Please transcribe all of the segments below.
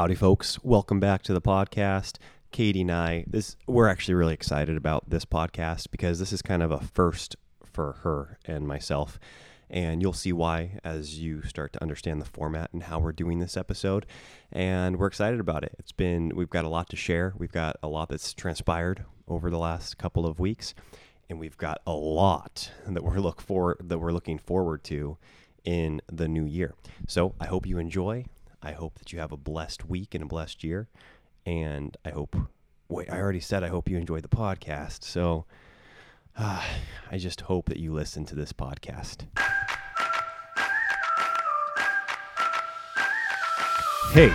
Howdy, folks. Welcome back to the podcast. Katie and I, this we're actually really excited about this podcast because this is kind of a first for her and myself. And you'll see why as you start to understand the format and how we're doing this episode. And we're excited about it. It's been, we've got a lot to share. We've got a lot that's transpired over the last couple of weeks. And we've got a lot that we're look for that we're looking forward to in the new year. So I hope you enjoy. I hope that you have a blessed week and a blessed year. And I hope, wait, I already said I hope you enjoyed the podcast. So uh, I just hope that you listen to this podcast. Hey,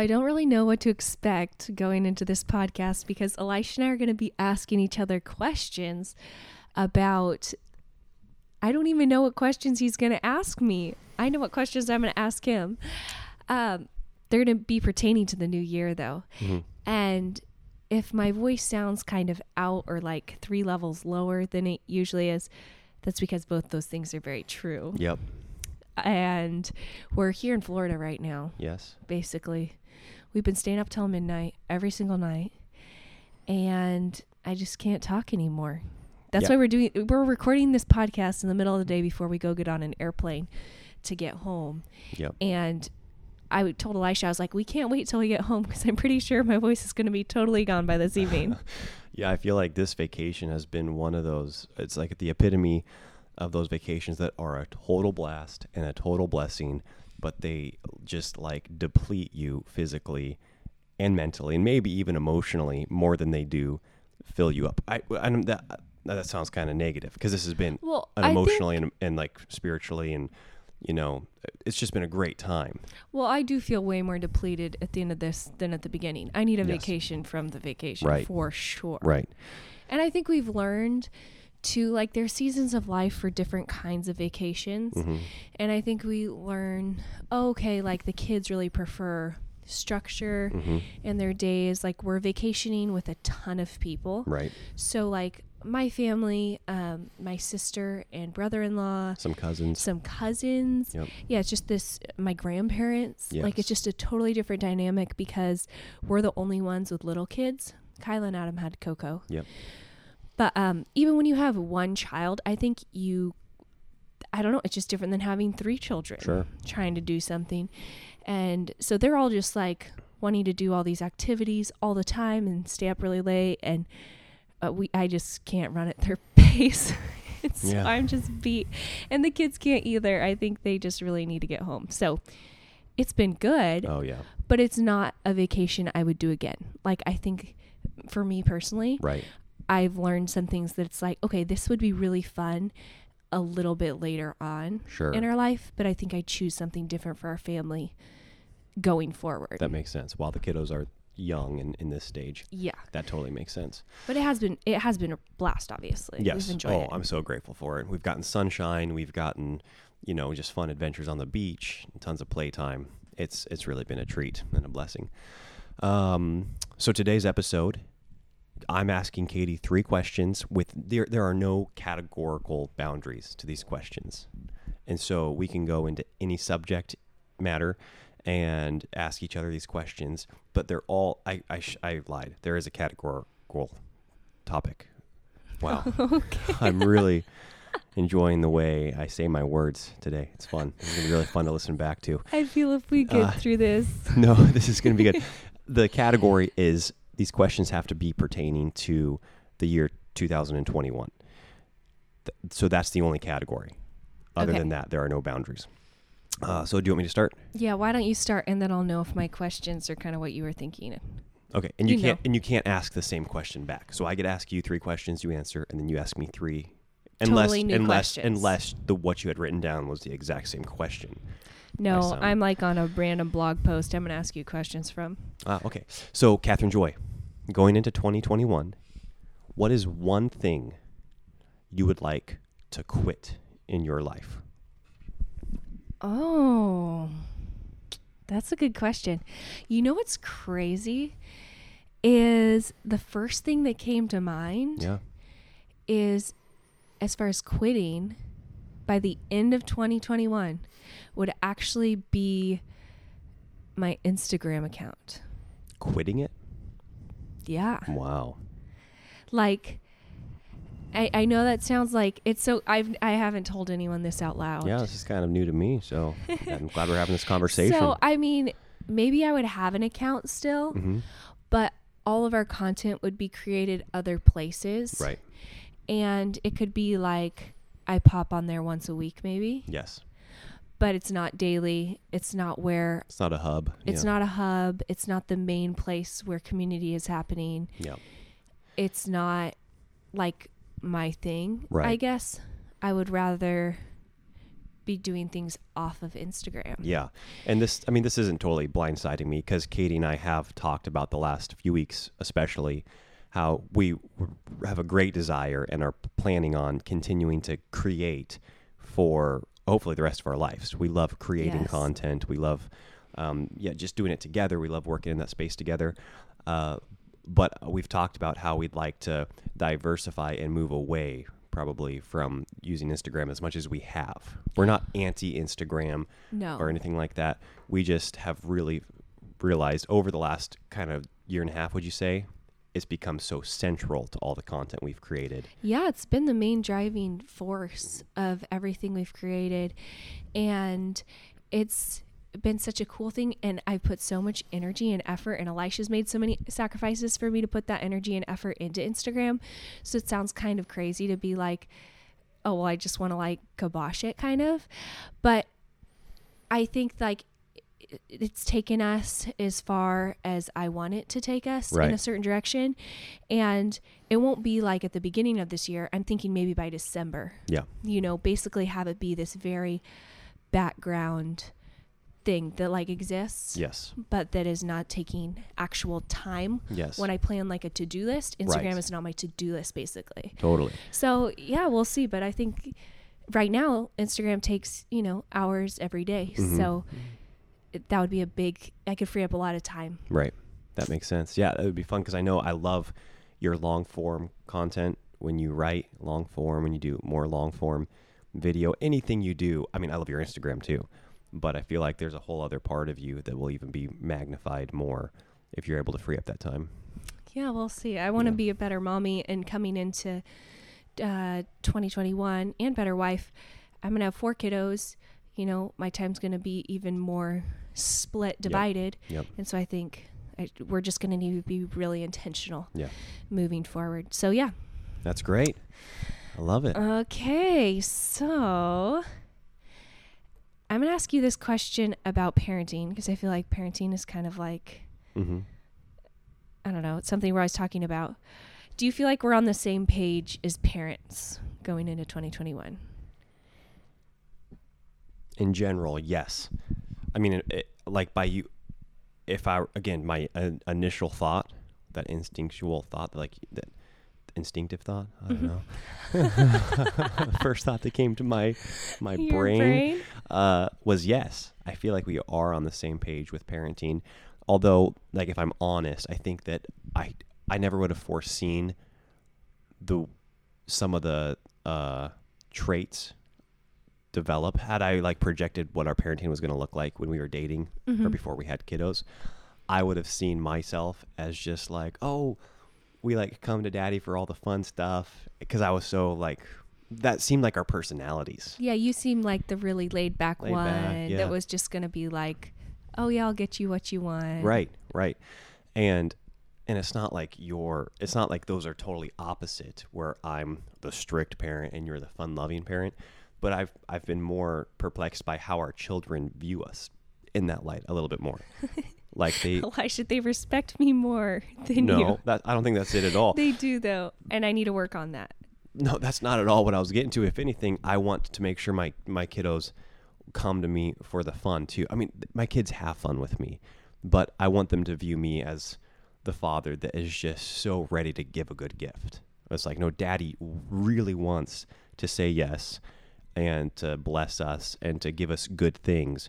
I don't really know what to expect going into this podcast because Elisha and I are going to be asking each other questions about. I don't even know what questions he's going to ask me. I know what questions I'm going to ask him. Um, they're going to be pertaining to the new year, though. And if my voice sounds kind of out or like three levels lower than it usually is, that's because both those things are very true. Yep. And we're here in Florida right now Yes. basically. We've been staying up till midnight every single night, and I just can't talk anymore. That's Yeah. why we're doing. We're recording this podcast in the middle of the day before we go get on an airplane to get home. Yep. And I told Elisha, I was like, "We can't wait till we get home because I'm pretty sure my voice is going to be totally gone by this evening." Yeah, I feel like this vacation has been one of those. It's like the epitome of those vacations that are a total blast and a total blessing, but they just like deplete you physically and mentally, and maybe even emotionally more than they do fill you up. I, I that that sounds kind of negative because this has been Well, an I think- emotionally and, and like spiritually and you know it's just been a great time. well, I do feel way more depleted at the end of this than at the beginning. I need a Yes. vacation from the vacation Right. for sure. Right. And I think we've learned to like there's seasons of life for different kinds of vacations. Mm-hmm. And I think we learn, oh, okay, like the kids really prefer structure Mm-hmm. in their days. Like we're vacationing with a ton of people. Right. So like my family, um, my sister and brother-in-law, Some cousins. some cousins. Yep. Yeah, it's just this my grandparents. Like it's just a totally different dynamic because we're the only ones with little kids. Kyla and Adam had Coco. Yep. But um, even when you have one child, I think you, I don't know, it's just different than having three children Sure. trying to do something. And so they're all just like wanting to do all these activities all the time and stay up really late. And uh, we, I just can't run at their pace. so Yeah. I'm just beat. And the kids can't either. I think they just really need to get home. So it's been good Oh yeah. but it's not a vacation I would do again. Like I think for me personally, Right. I've learned some things that it's like, okay, this would be really fun a little bit later on Sure. in our life, but I think I choose something different for our family going forward. That makes sense. While the kiddos are young and in this stage, yeah. that totally makes sense. But it has been it has been a blast obviously. yes. We've enjoyed oh, it. I'm so grateful for it. We've gotten sunshine. We've gotten, you know, just fun adventures on the beach, tons of playtime. It's it's really been a treat and a blessing. Um, so today's episode, I'm asking Katie three questions. With there, there are no categorical boundaries to these questions, and so we can go into any subject matter and ask each other these questions. But they're all I I, sh- I lied. There is a categorical topic. Wow, I'm really enjoying the way I say my words today. It's fun. It's gonna be really fun to listen back to. I feel if we get Uh, through this. No, this is going to be good. the category is these questions have to be pertaining to the year 2021. Th- So that's the only category. Other Okay. than that, there are no boundaries. Uh, so do you want me to start? Yeah, why don't you start and then I'll know if my questions are kind of what you were thinking. Okay, and you, You can't know. and you can't ask the same question back. So I get ask you three questions, you answer, and then you ask me three. Totally new unless questions. unless the what you had written down was the exact same question. No, I'm like on a random blog post I'm going to ask you questions from. Ah, okay. So Catherine Joy, going into 2021, what is one thing you would like to quit in your life? Oh, that's a good question. You know what's crazy is the first thing that came to mind Yeah. is as far as quitting by the end of 2021 would actually be my Instagram account. Quitting it? Yeah. Wow. Like I, I know that sounds like it's so I've I haven't told anyone this out loud. Yeah, this is kind of new to me, so I'm glad we're having this conversation. So I mean, maybe I would have an account still, hmm but all of our content would be created other places. Right. And it could be like I pop on there once a week maybe, Yes. But it's not daily. It's not where It's not a hub. it's yeah. not a hub. It's not the main place where community is happening. Yeah. It's not like my thing, right. I guess. I would rather be doing things off of Instagram. Yeah. And this, I mean, this isn't totally blindsiding me because Katie and I have talked about the last few weeks, especially how we have a great desire and are planning on continuing to create for hopefully the rest of our lives. We love creating Yes. content. We love, um, yeah, just doing it together. We love working in that space together. Uh, but we've talked about how we'd like to diversify and move away probably from using Instagram as much as we have. We're not anti Instagram No. or anything like that. We just have really realized over the last kind of year and a half, would you say, it's become so central to all the content we've created. Yeah, it's been the main driving force of everything we've created. And it's been such a cool thing. And I've put so much energy and effort, and Elisha's made so many sacrifices for me to put that energy and effort into Instagram. So it sounds kind of crazy to be like, oh, well, I just want to like kibosh it kind of. But I think like it's taken us as far as I want it to take us in a certain direction. And it won't be like at the beginning of this year. I'm thinking maybe by December, Yeah. you know, basically have it be this very background thing that like exists, Yes. but that is not taking actual time. Yes. When I plan like a to do list, Instagram Right. is not my to do list basically. totally. So yeah, we'll see. But I think right now Instagram takes you know hours every day. Mhm. so it, that would be a big. I could free up a lot of time. Right. That makes sense. Yeah, it would be fun because I know I love your long form content when you write long form, when you do more long form video, anything you do. I mean, I love your Instagram too, but I feel like there's a whole other part of you that will even be magnified more if you're able to free up that time. Yeah, we'll see. I want to Yeah. be a better mommy and coming into uh, 2021 and better wife. I'm gonna have four kiddos. You know, my time's gonna be even more split, divided, Yep. and so I think I, we're just gonna need to be really intentional Yeah. moving forward. So yeah. That's great. I love it. Okay, so I'm gonna ask you this question about parenting because I feel like parenting is kind of like hmm I don't know, it's something we're always talking about. Do you feel like we're on the same page as parents going into 2021? in general, yes. I mean, it, like by you, if I again my uh, initial thought, that instinctual thought, like that instinctive thought, I don't know. first thought that came to my my Your brain, Uh, was yes. I feel like we are on the same page with parenting. Although, like, if I'm honest, I think that I I never would have foreseen the some of the uh, traits develop had I like projected what our parenting was going to look like when we were dating or Mhm. before we had kiddos. I would have seen myself as just like, oh, we like come to daddy for all the fun stuff because I was so like that seemed like our personalities. Yeah, you seem like the really laid back Laid one back, yeah. that was just going to be like, oh, yeah, I'll get you what you want. Right, right. And and it's not like you're it's not like those are totally opposite where I'm the strict parent and you're the fun-loving parent. But I've I've been more perplexed by how our children view us in that light a little bit more. like they Why should they respect me more than no, you. that I don't think that's it at all. They do though, and I need to work on that. No, that's not at all what I was getting to. If anything, I want to make sure my my kiddos come to me for the fun too. I mean, th- my kids have fun with me, but I want them to view me as the father that is just so ready to give a good gift. It's like, no, daddy really wants to say yes and to bless us and to give us good things.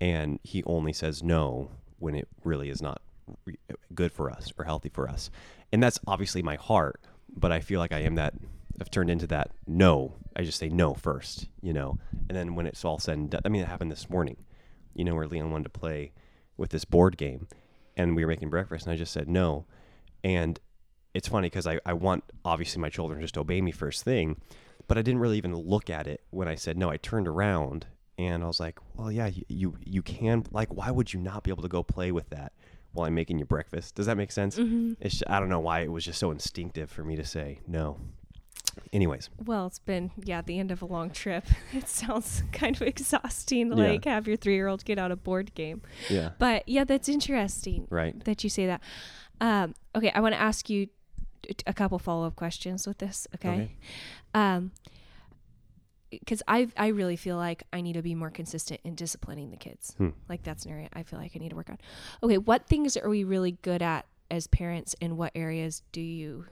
And he only says no when it really is not re- good for us or healthy for us. And that's obviously my heart, but I feel like I am that, I've turned into that no. I just say no first, you know. And then when it's all said and done, I mean, it happened this morning, you know, where Leon wanted to play with this board game and we were making breakfast and I just said no. And it's funny because I, I want obviously my children just obey me first thing, but I didn't really even look at it when I said no. I turned around and I was like, well, yeah, you, you, can like, why would you not be able to go play with that while I'm making you breakfast? Does that make sense? Mm-hmm. It's just, I don't know why it was just so instinctive for me to say no. Anyways, Well, it's been yeah the end of a long trip. It sounds kind of exhausting to Yeah. like have your three year old get out a board game. yeah, But yeah, that's interesting right. that you say that. Um, okay, I want to ask you a couple follow up questions with this. Okay. Okay. Um, because I I really feel like I need to be more consistent in disciplining the kids. Hmm. Like that's an area I feel like I need to work on. Okay, what things are we really good at as parents, and what areas do you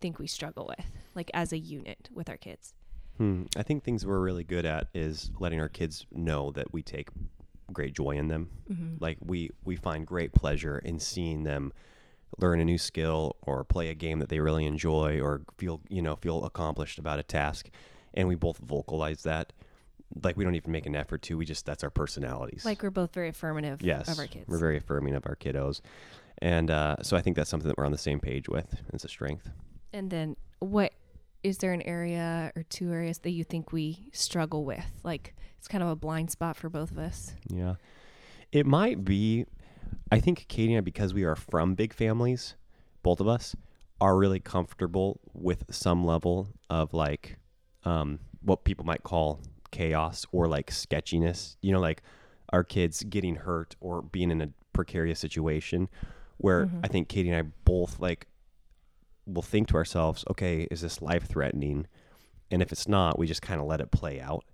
think we struggle with, like as a unit with our kids? Hmm. I think things we're really good at is letting our kids know that we take great joy in them. Mm-hmm. Like we we find great pleasure in seeing them learn a new skill or play a game that they really enjoy or feel you know feel accomplished about a task, and we both vocalize that. Like we don't even make an effort to. We just that's our personalities. Like we're both very affirmative yes, of our kids. we're very affirming of our kiddos, and uh, so I think that's something that we're on the same page with. It's a strength. and then what is there an area or two areas that you think we struggle with? Like it's kind of a blind spot for both of us. Yeah. It might be I think Katie and I, because we are from big families, both of us, are really comfortable with some level of like um what people might call chaos or like sketchiness. You know, like our kids getting hurt or being in a precarious situation where I think Katie and I both like will think to ourselves, okay, is this life threatening? And if it's not, we just kind of let it play out.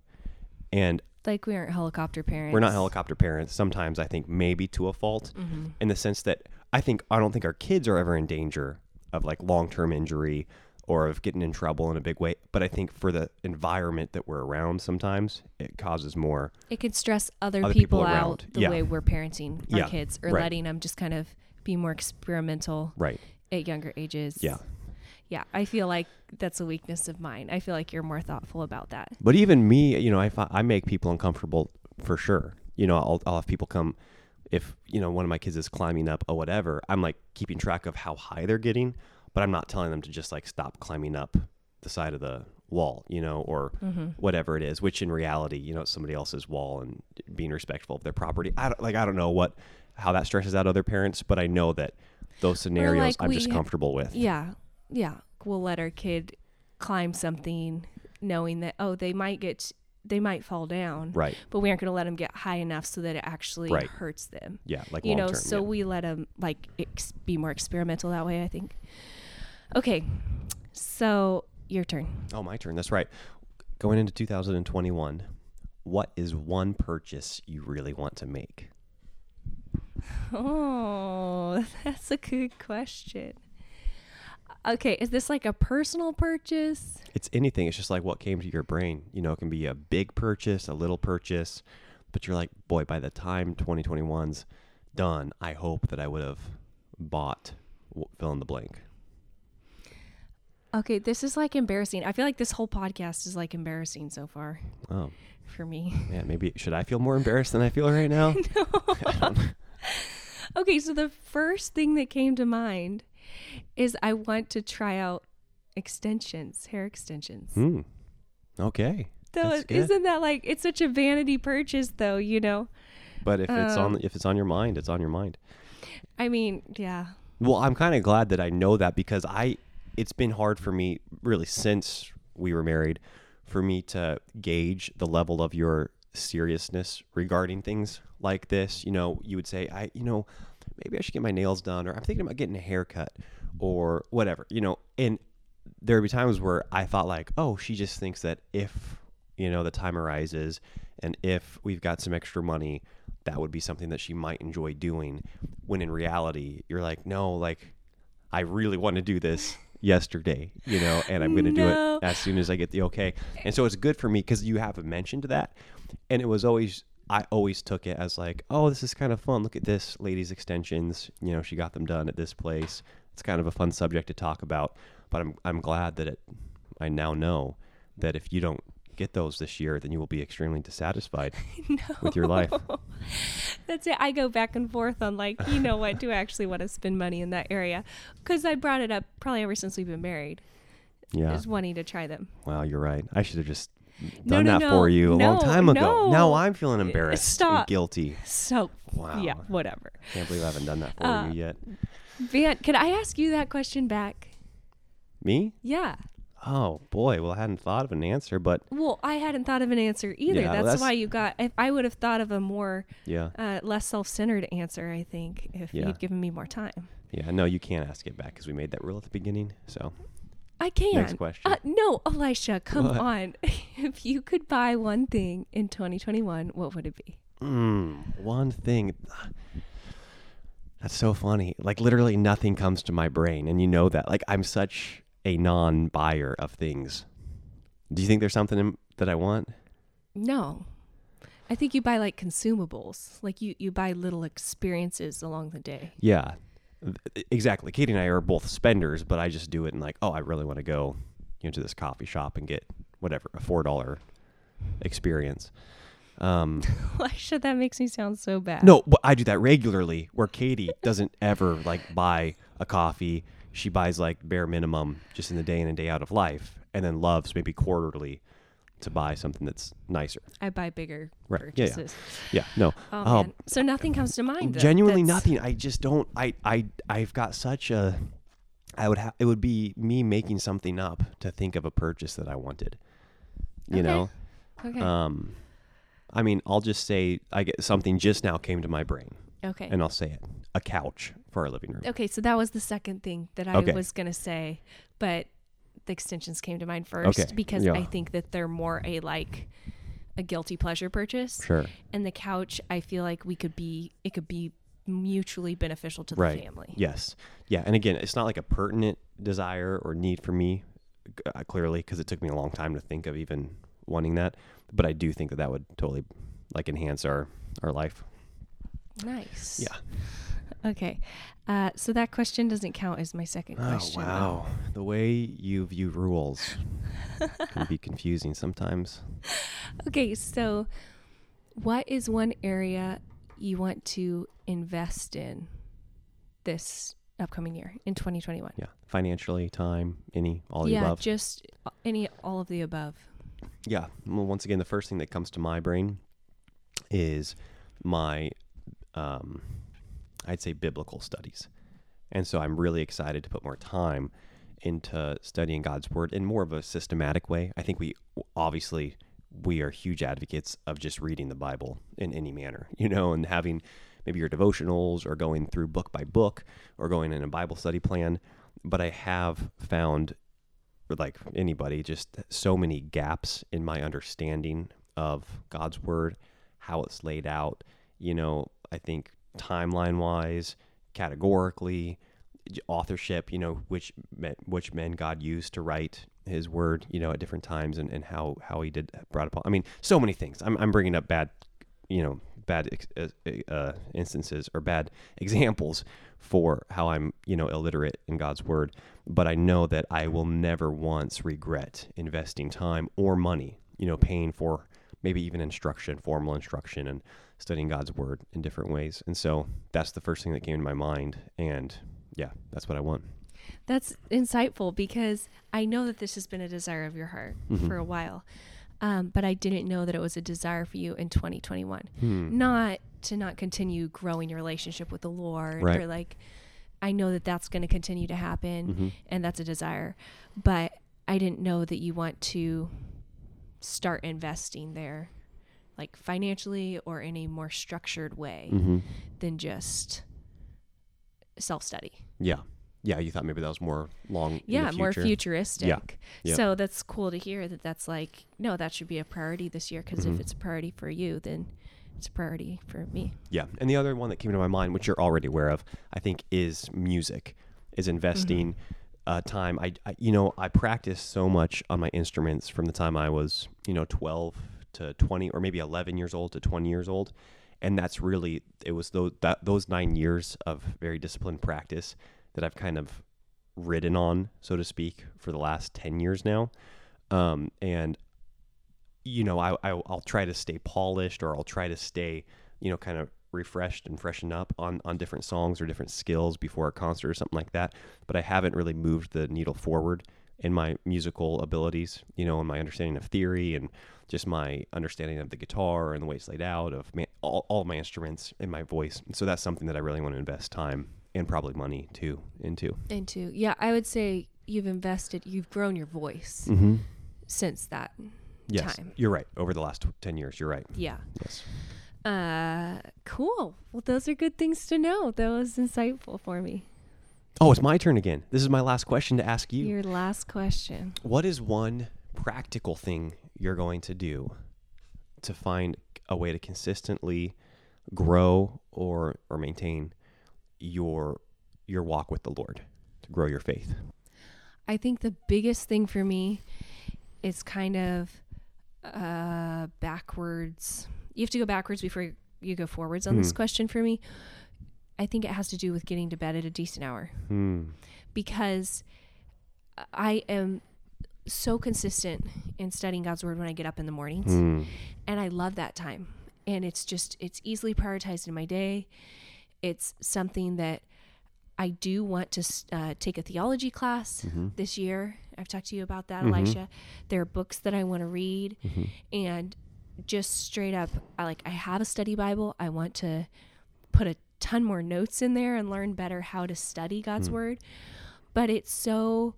And Like we aren't helicopter parents. we're not helicopter parents. Sometimes I think maybe to a fault, Mm-hmm. in the sense that I think I don't think our kids are ever in danger of like long term injury or of getting in trouble in a big way. But I think for the environment that we're around, sometimes it causes more. It could stress other, Other people, people out the Yeah. way we're parenting our Yeah, kids or right. letting them just kind of be more experimental Right. at younger ages. Yeah. Yeah. I feel like that's a weakness of mine. I feel like you're more thoughtful about that. But even me, you know, I I make people uncomfortable for sure. You know, I'll I'll have people come if you know one of my kids is climbing up or whatever. I'm like keeping track of how high they're getting, but I'm not telling them to just like stop climbing up the side of the wall, you know, or mm-hmm. whatever it is. Which in reality, you know, it's somebody else's wall and being respectful of their property. I don't, like I don't know what how that stresses out other parents, but I know that those scenarios like I'm just we- comfortable with. Yeah. Yeah. We'll let our kid climb something knowing that, oh, they might get, they might fall down. Right. But we aren't going to let them get high enough so that it actually Right. hurts them. Yeah. Like you know, so yeah. we let them like ex- be more experimental that way, I think. Okay. So your turn. Oh, my turn. That's right. Going into 2021, what is one purchase you really want to make? Oh, that's a good question. Okay, is this like a personal purchase? It's anything. It's just like what came to your brain. You know, it can be a big purchase, a little purchase, but you're like, boy, by the time 2021's done, I hope that I would have bought fill in the blank. Okay, this is like embarrassing. I feel like this whole podcast is like embarrassing so far Oh, for me. Yeah, maybe should I feel more embarrassed than I feel right now? no. Okay, so the first thing that came to mind is I want to try out extensions, hair extensions. Hmm. Okay. So That's is good. isn't that like it's such a vanity purchase though, you know? But if it's Um, on if it's on your mind, it's on your mind. I mean, yeah. Well, I'm kind of glad that I know that because I it's been hard for me really since we were married for me to gauge the level of your seriousness regarding things like this. You know, you would say, I, you know, maybe I should get my nails done, or I'm thinking about getting a haircut, or whatever. You know, and there would be times where I thought like, oh, she just thinks that if you know the time arises, and if we've got some extra money, that would be something that she might enjoy doing. When in reality, you're like, no, like I really want to do this yesterday, you know, and I'm going to No. do it as soon as I get the okay. And so it's good for me because you haven't mentioned that. And it was always, I always took it as like, oh, this is kind of fun. Look at this lady's extensions. You know, she got them done at this place. It's kind of a fun subject to talk about. But I'm, I'm glad that it, I now know that if you don't get those this year, then you will be extremely dissatisfied with your life. That's it. I go back and forth on like, you know what, do I actually want to spend money in that area? Because I brought it up probably ever since we've been married, Yeah. just wanting to try them. Wow, you're right. I should have just No, done no, that no. for you a long time ago. no. Now I'm feeling embarrassed and Stop. guilty. So, Wow. yeah, whatever. Can't believe I haven't done that for Uh, you yet. Van, could I ask you that question back? Me? Yeah. Oh boy. Well, I hadn't thought of an answer, but Well, I hadn't thought of an answer either. Yeah, that's, that's- why you got. If I would have thought of a more yeah, uh, less self-centered answer, I think, if Yeah. you'd given me more time. yeah. No, you can't ask it back because we made that rule at the beginning. So I can. Next question. Uh, no, Elisha, come What? on. if you could buy one thing in 2021, what would it be? mm, one thing. That's so funny. Like literally nothing comes to my brain, and you know that. Like I'm such a non-buyer of things. Do you think there's something in, that I want? No. I think you buy like consumables. Like you, you buy little experiences along the day. Yeah, exactly. Katie and I are both spenders, but I just do it in like, oh, I really want to go, you know, to this coffee shop and get whatever a four dollar experience. Um, should that makes me sound so bad. no, but I do that regularly. Where Katie doesn't ever like buy a coffee. She buys like bare minimum just in the day in and day out of life, and then loves maybe quarterly to buy something that's nicer. I buy bigger Right. Yeah, yeah. purchases. Yeah, no, Oh, man. So nothing comes to mind. genuinely that's- nothing i just don't i i i've got such a i would have it would be me making something up to think of a purchase that i wanted you Okay. know Okay. um i mean i'll just say i get something just now came to my brain okay. and i'll say it a couch for our living room Okay, so that was the second thing that I Okay. was gonna say, but the extensions came to mind first Okay, because yeah. I think that they're more a like a guilty pleasure purchase, sure. And the couch I feel like we could be it could be mutually beneficial to the right. family. yes. Yeah. And again it's not like a pertinent desire or need for me uh, clearly because it took me a long time to think of even wanting that. But i do think that that would totally like enhance our our life. Nice. yeah Okay. Uh, so that question doesn't count as my second question. Oh wow, the way you view rules can be confusing sometimes. Okay, so what is one area you want to invest in this upcoming year in 2021? Yeah, financially, time, any, all the yeah, above. just any all of the above. yeah. Well, once again, the first thing that comes to my brain is my, um, I'd say biblical studies, and so I'm really excited to put more time into studying God's word in more of a systematic way. I think we obviously we are huge advocates of just reading the Bible in any manner, you know, and having maybe your devotionals or going through book by book or going in a Bible study plan. But I have found, like anybody, just so many gaps in my understanding of God's word, how it's laid out. You know, I think timeline wise, categorically, authorship, you know, which men, which men God used to write his word, you know, at different times and, and how, how he did brought upon. I mean, so many things. I'm, I'm bringing up bad, you know, bad uh, uh, instances or bad examples for how I'm, you know, illiterate in God's word. But I know that I will never once regret investing time or money, you know, paying for maybe even instruction, formal instruction, and studying God's word in different ways. And so that's the first thing that came to my mind. And yeah, that's what I want. That's insightful because I know that this has been a desire of your heart Mm-hmm. for a while. Um, but I didn't know that it was a desire for you in 2021. Hmm. Not to not continue growing your relationship with the Lord Right. or like, I know that that's going to continue to happen Mhm. and that's a desire. But I didn't know that you want to start investing there, like financially or in a more structured way Mm-hmm. than just self study. Yeah. Yeah. You thought maybe that was more long. in the Yeah, more futuristic. Yep. So that's cool to hear that that's like, no, that should be a priority this year because Mhm. if it's a priority for you, then it's a priority for me. Yeah. And the other one that came to my mind, which you're already aware of, I think is music, is investing uh, time. I, I, you know, I practiced so much on my instruments from the time I was, you know, 12 to 20 or maybe 11 years old to 20 years old. And that's really, it was those, that, those nine years of very disciplined practice that I've kind of ridden on, so to speak, for the last 10 years now. Um, and you know, I, I I'll try to stay polished or I'll try to stay, you know, kind of refreshed and freshened up on on different songs or different skills before a concert or something like that. But I haven't really moved the needle forward in my musical abilities, you know, in my understanding of theory and just my understanding of the guitar and the way it's laid out of ma- all, all my instruments and my voice. So that's something that I really want to invest time and probably money too into. Into, yeah, I would say you've invested, you've grown your voice Mm-hmm. since that Yes, time. you're right. Over the last 10 years, you're right. Yeah. Yes. Uh, cool. Well, those are good things to know. That was insightful for me. Oh, it's my turn again. This is my last question to ask you. Your last question. What is one practical thing you're going to do to find a way to consistently grow or or maintain your your walk with the Lord, to grow your faith? I think the biggest thing for me is kind of uh, backwards. You have to go backwards before you- you go forwards on this Hmm. question for me. I think it has to do with getting to bed at a decent hour Hmm. because I am so consistent in studying God's word when I get up in the mornings. Hmm. and I love that time. And it's just it's easily prioritized in my day. It's something that I do want to uh, take a theology class Mhm. this year. I've talked to you about that, Mhm. Elisha. There are books that I want to read, Mhm. and just straight up, I like I have a study Bible. I want to put a ton more notes in there and learn better how to study God's Hmm. word. But it's so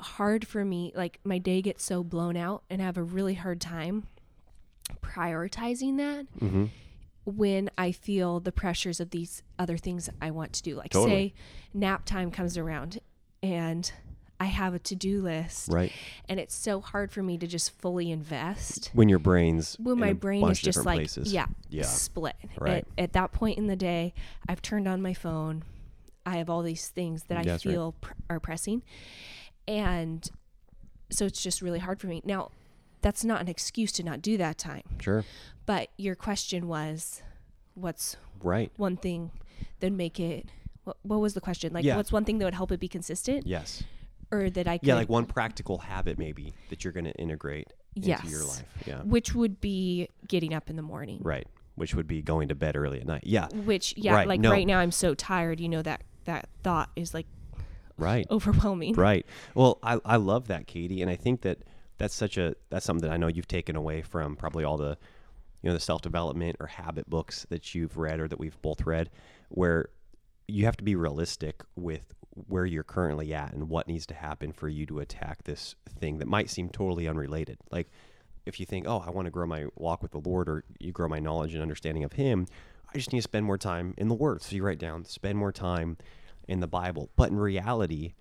hard for me. Like my day gets so blown out, and I have a really hard time prioritizing that Mhm. when I feel the pressures of these other things I want to do. Like Totally. say nap time comes around and I have a to-do list Right. and it's so hard for me to just fully invest When your brain's when my brain is just like places. yeah, Yeah. split. Right. At, at that point in the day, I've turned on my phone. I have all these things that I That's right. feel pr- are pressing. And so it's just really hard for me. Now, that's not an excuse to not do that time. Sure. But your question was, what's Right. one thing that would make it? What, what was the question? Like, Yeah. what's one thing that would help it be consistent, Yes. Or that I could? Yeah, like one practical habit maybe that you're going to integrate into your life. Yeah. which would be getting up in the morning. Right. Which would be going to bed early at night. Yeah. Which, yeah, Right, like no. right now I'm so tired. You know that that thought is like Right. overwhelming. Right. Well, I, I love that, Katie, and I think that that's such a that's something that I know you've taken away from probably all the you know the self development or habit books that you've read or that we've both read, where you have to be realistic with where you're currently at and what needs to happen for you to attack this thing that might seem totally unrelated. Like if you think, oh, I want to grow my walk with the Lord or you grow my knowledge and understanding of Him, I just need to spend more time in the Word. So you write down, spend more time in the Bible. But in reality,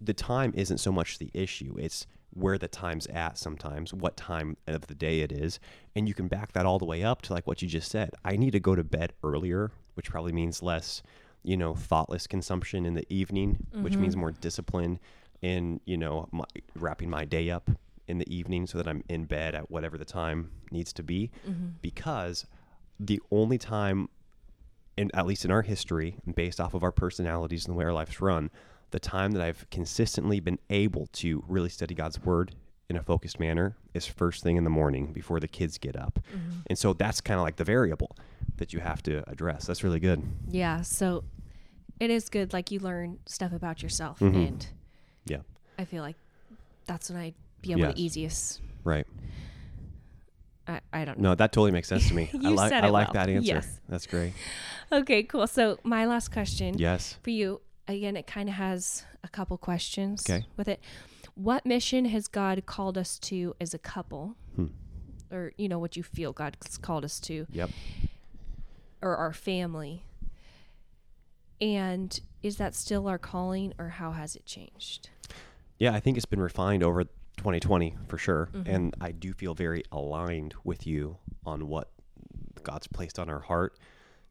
the time isn't so much the issue. It's where the time's at sometimes, what time of the day it is. And you can back that all the way up to like what you just said. I need to go to bed earlier, which probably means less, you know, thoughtless consumption in the evening, which means mm-hmm. more discipline in, you know, my, wrapping my day up in the evening so that I'm in bed at whatever the time needs to be. Mm-hmm. Because the only time in at least in our history, based off of our personalities and the way our lives run, the time that I've consistently been able to really study God's word in a focused manner is first thing in the morning before the kids get up. Mm-hmm. And so that's kind of like the variable that you have to address. That's really good. Yeah. So it is good. Like you learn stuff about yourself, Mhm. and Yeah. I feel like that's when I'd be able Yes. to easiest. Right. I, I don't know. No, that totally makes sense to me. I like I like well. that answer. Yes. That's great. Okay, cool. So my last question Yes. for you, again, it kind of has a couple questions Okay. with it. what mission has God called us to as a couple? Hmm. Or, you know, what you feel God's called us to, Yep. Or our family? And is that still our calling, or how has it changed? Yeah, I think it's been refined over 2020 for sure. Mm-hmm. And I do feel very aligned with you on what God's placed on our heart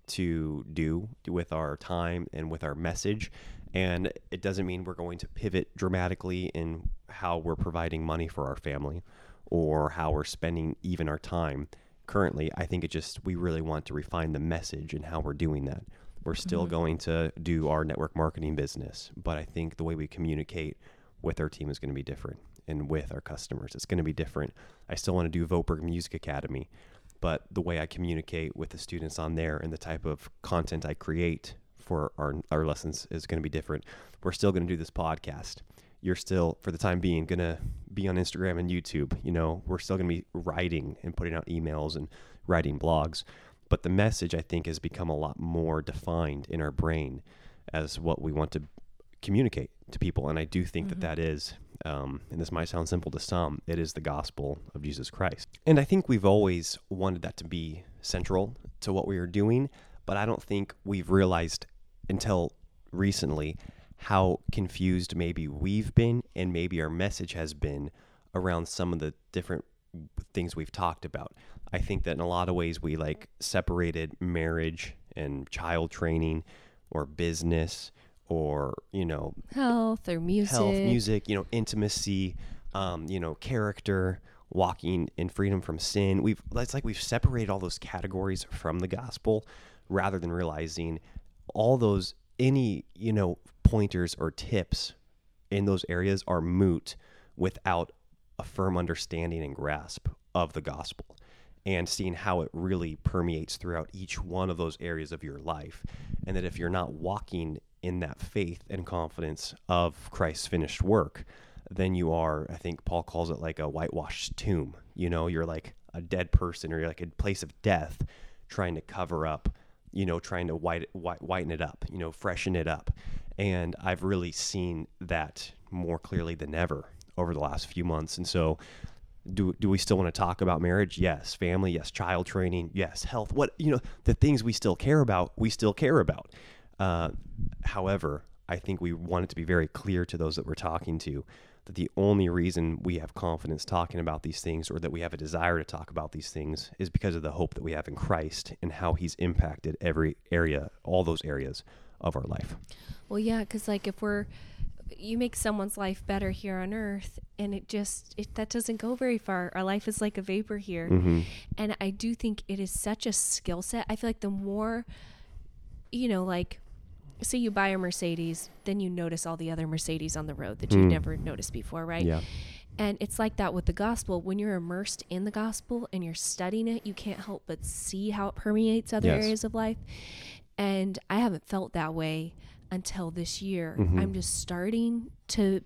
to do with our time and with our message. And it doesn't mean we're going to pivot dramatically in how we're providing money for our family or how we're spending even our time. Currently, I think it just, we really want to refine the message and how we're doing that. We're still mm-hmm. going to do our network marketing business, but I think the way we communicate with our team is going to be different and with our customers. It's going to be different. I still want to do Voberg Music Academy, but the way I communicate with the students on there and the type of content I create for our, our lessons is going to be different. We're still going to do this podcast. You're still, for the time being, going to be on Instagram and YouTube. You know, we're still going to be writing and putting out emails and writing blogs. But the message, I think, has become a lot more defined in our brain as what we want to communicate to people. And I do think that that is, um, and this might sound simple to some, it is the gospel of Jesus Christ. And I think we've always wanted that to be central to what we are doing, but I don't think we've realized until recently how confused maybe we've been and maybe our message has been around some of the different things we've talked about. I think that in a lot of ways we like separated marriage and child training or business or, you know, Health or music? health, music, you know, intimacy, um, you know, character, walking in freedom from sin. We've it's like we've separated all those categories from the gospel rather than realizing all those any, you know, pointers or tips in those areas are moot without a firm understanding and grasp of the gospel and seeing how it really permeates throughout each one of those areas of your life. And that if you're not walking in that faith and confidence of Christ's finished work, then you are, I think Paul calls it like a whitewashed tomb. You know, you're like a dead person or you're like a place of death trying to cover up, you know, trying to white, white, whiten it up, you know, freshen it up. And I've really seen that more clearly than ever over the last few months. And so, do, do we still want to talk about marriage? Yes. Family? Yes. Child training? Yes. Health? What, you know, the things we still care about, we still care about. Uh, however, I think we want it to be very clear to those that we're talking to that the only reason we have confidence talking about these things or that we have a desire to talk about these things is because of the hope that we have in Christ and how he's impacted every area, all those areas of our life. Well, yeah, because like if we're, you make someone's life better here on earth, and it just it, that doesn't go very far. Our life is like a vapor here, Mm-hmm. and I do think it is such a skill set. I feel like the more, you know, like. Say you buy a Mercedes, then you notice all the other Mercedes on the road that you've Mm. never noticed before, right? Yeah. And it's like that with the gospel. When you're immersed in the gospel and you're studying it, you can't help but see how it permeates other Yes. areas of life. And I haven't felt that way until this year. Mhm. I'm just starting to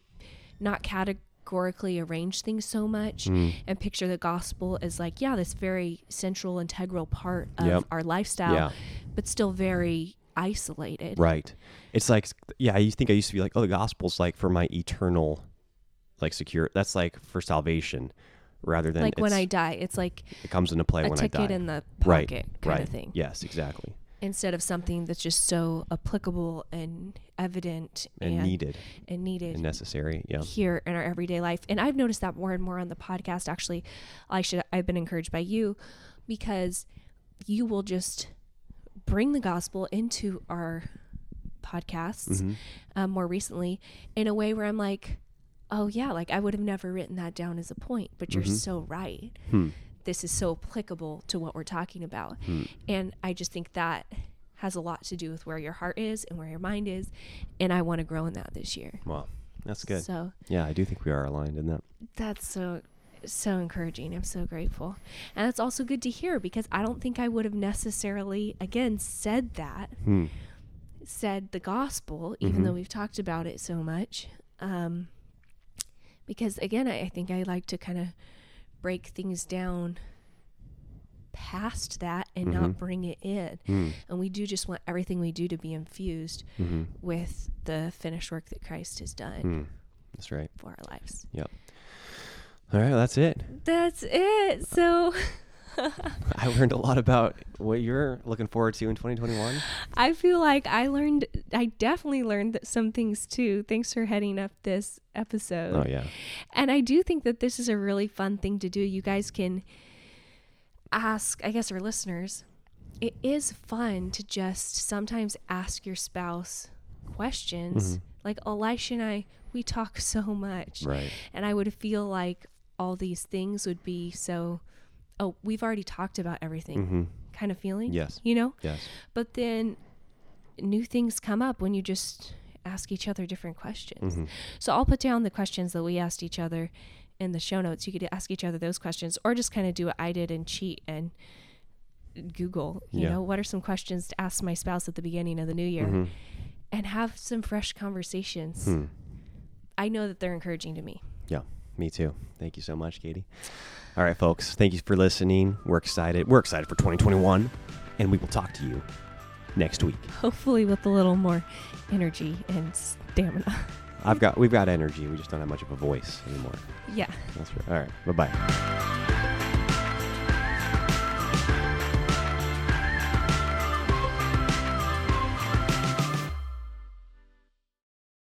not categorically arrange things so much Mm. and picture the gospel as like, yeah, this very central, integral part of Yep. our lifestyle, Yeah. but still very isolated. Right. It's like, yeah, I think I used to be like, oh, the gospel's like for my eternal, like secure. That's like for salvation, rather than Like when I die, it's like it comes into play when I die. ticket in the right. pocket kind right. of thing. Yes, exactly. instead of something that's just so applicable and evident And, and, needed and needed and necessary. Yeah. here in our everyday life. And I've noticed that more and more on the podcast. Actually, I should I've been encouraged by you because you will just bring the gospel into our podcasts Mhm. um, more recently in a way where I'm like, oh yeah, like I would have never written that down as a point, but you're Mhm. so right. Hmm. This is so applicable to what we're talking about. Hmm. And I just think that has a lot to do with where your heart is and where your mind is. And I want to grow in that this year. Wow. That's good. So yeah, I do think we are aligned in that. that's so so encouraging. I'm so grateful. And that's also good to hear because I don't think I would have necessarily again said that, Hmm. said the gospel, even Mhm. though we've talked about it so much. Um because again, I, I think I like to kind of break things down past that and Mhm. not bring it in. Hmm. And we do just want everything we do to be infused hmm with the finished work that Christ has done. Hmm. That's right. for our lives. All right, that's it. That's it. So I learned a lot about what you're looking forward to in 2021. I feel like I learned, I definitely learned some things too. Thanks for heading up this episode. Oh yeah. And I do think that this is a really fun thing to do. You guys can ask, I guess, our listeners, it is fun to just sometimes ask your spouse questions. Mhm. Like Elisha and I, we talk so much. Right. And I would feel like all these things would be so, oh, we've already talked about everything Mm-hmm. kind of feeling. Yes. You know? Yes. But then new things come up when you just ask each other different questions. Mm-hmm. So I'll put down the questions that we asked each other in the show notes. You could ask each other those questions or just kind of do what I did and cheat and Google, you Yeah. know, what are some questions to ask my spouse at the beginning of the new year Mm-hmm. and have some fresh conversations. Hmm. I know that they're encouraging to me. Me too. Thank you so much, Katie. All right, folks. Thank you for listening. We're excited. We're excited for 2021, and we will talk to you next week. Hopefully with a little more energy and stamina. I've got we've got energy. We just don't have much of a voice anymore. yeah. That's right. All right. Bye bye.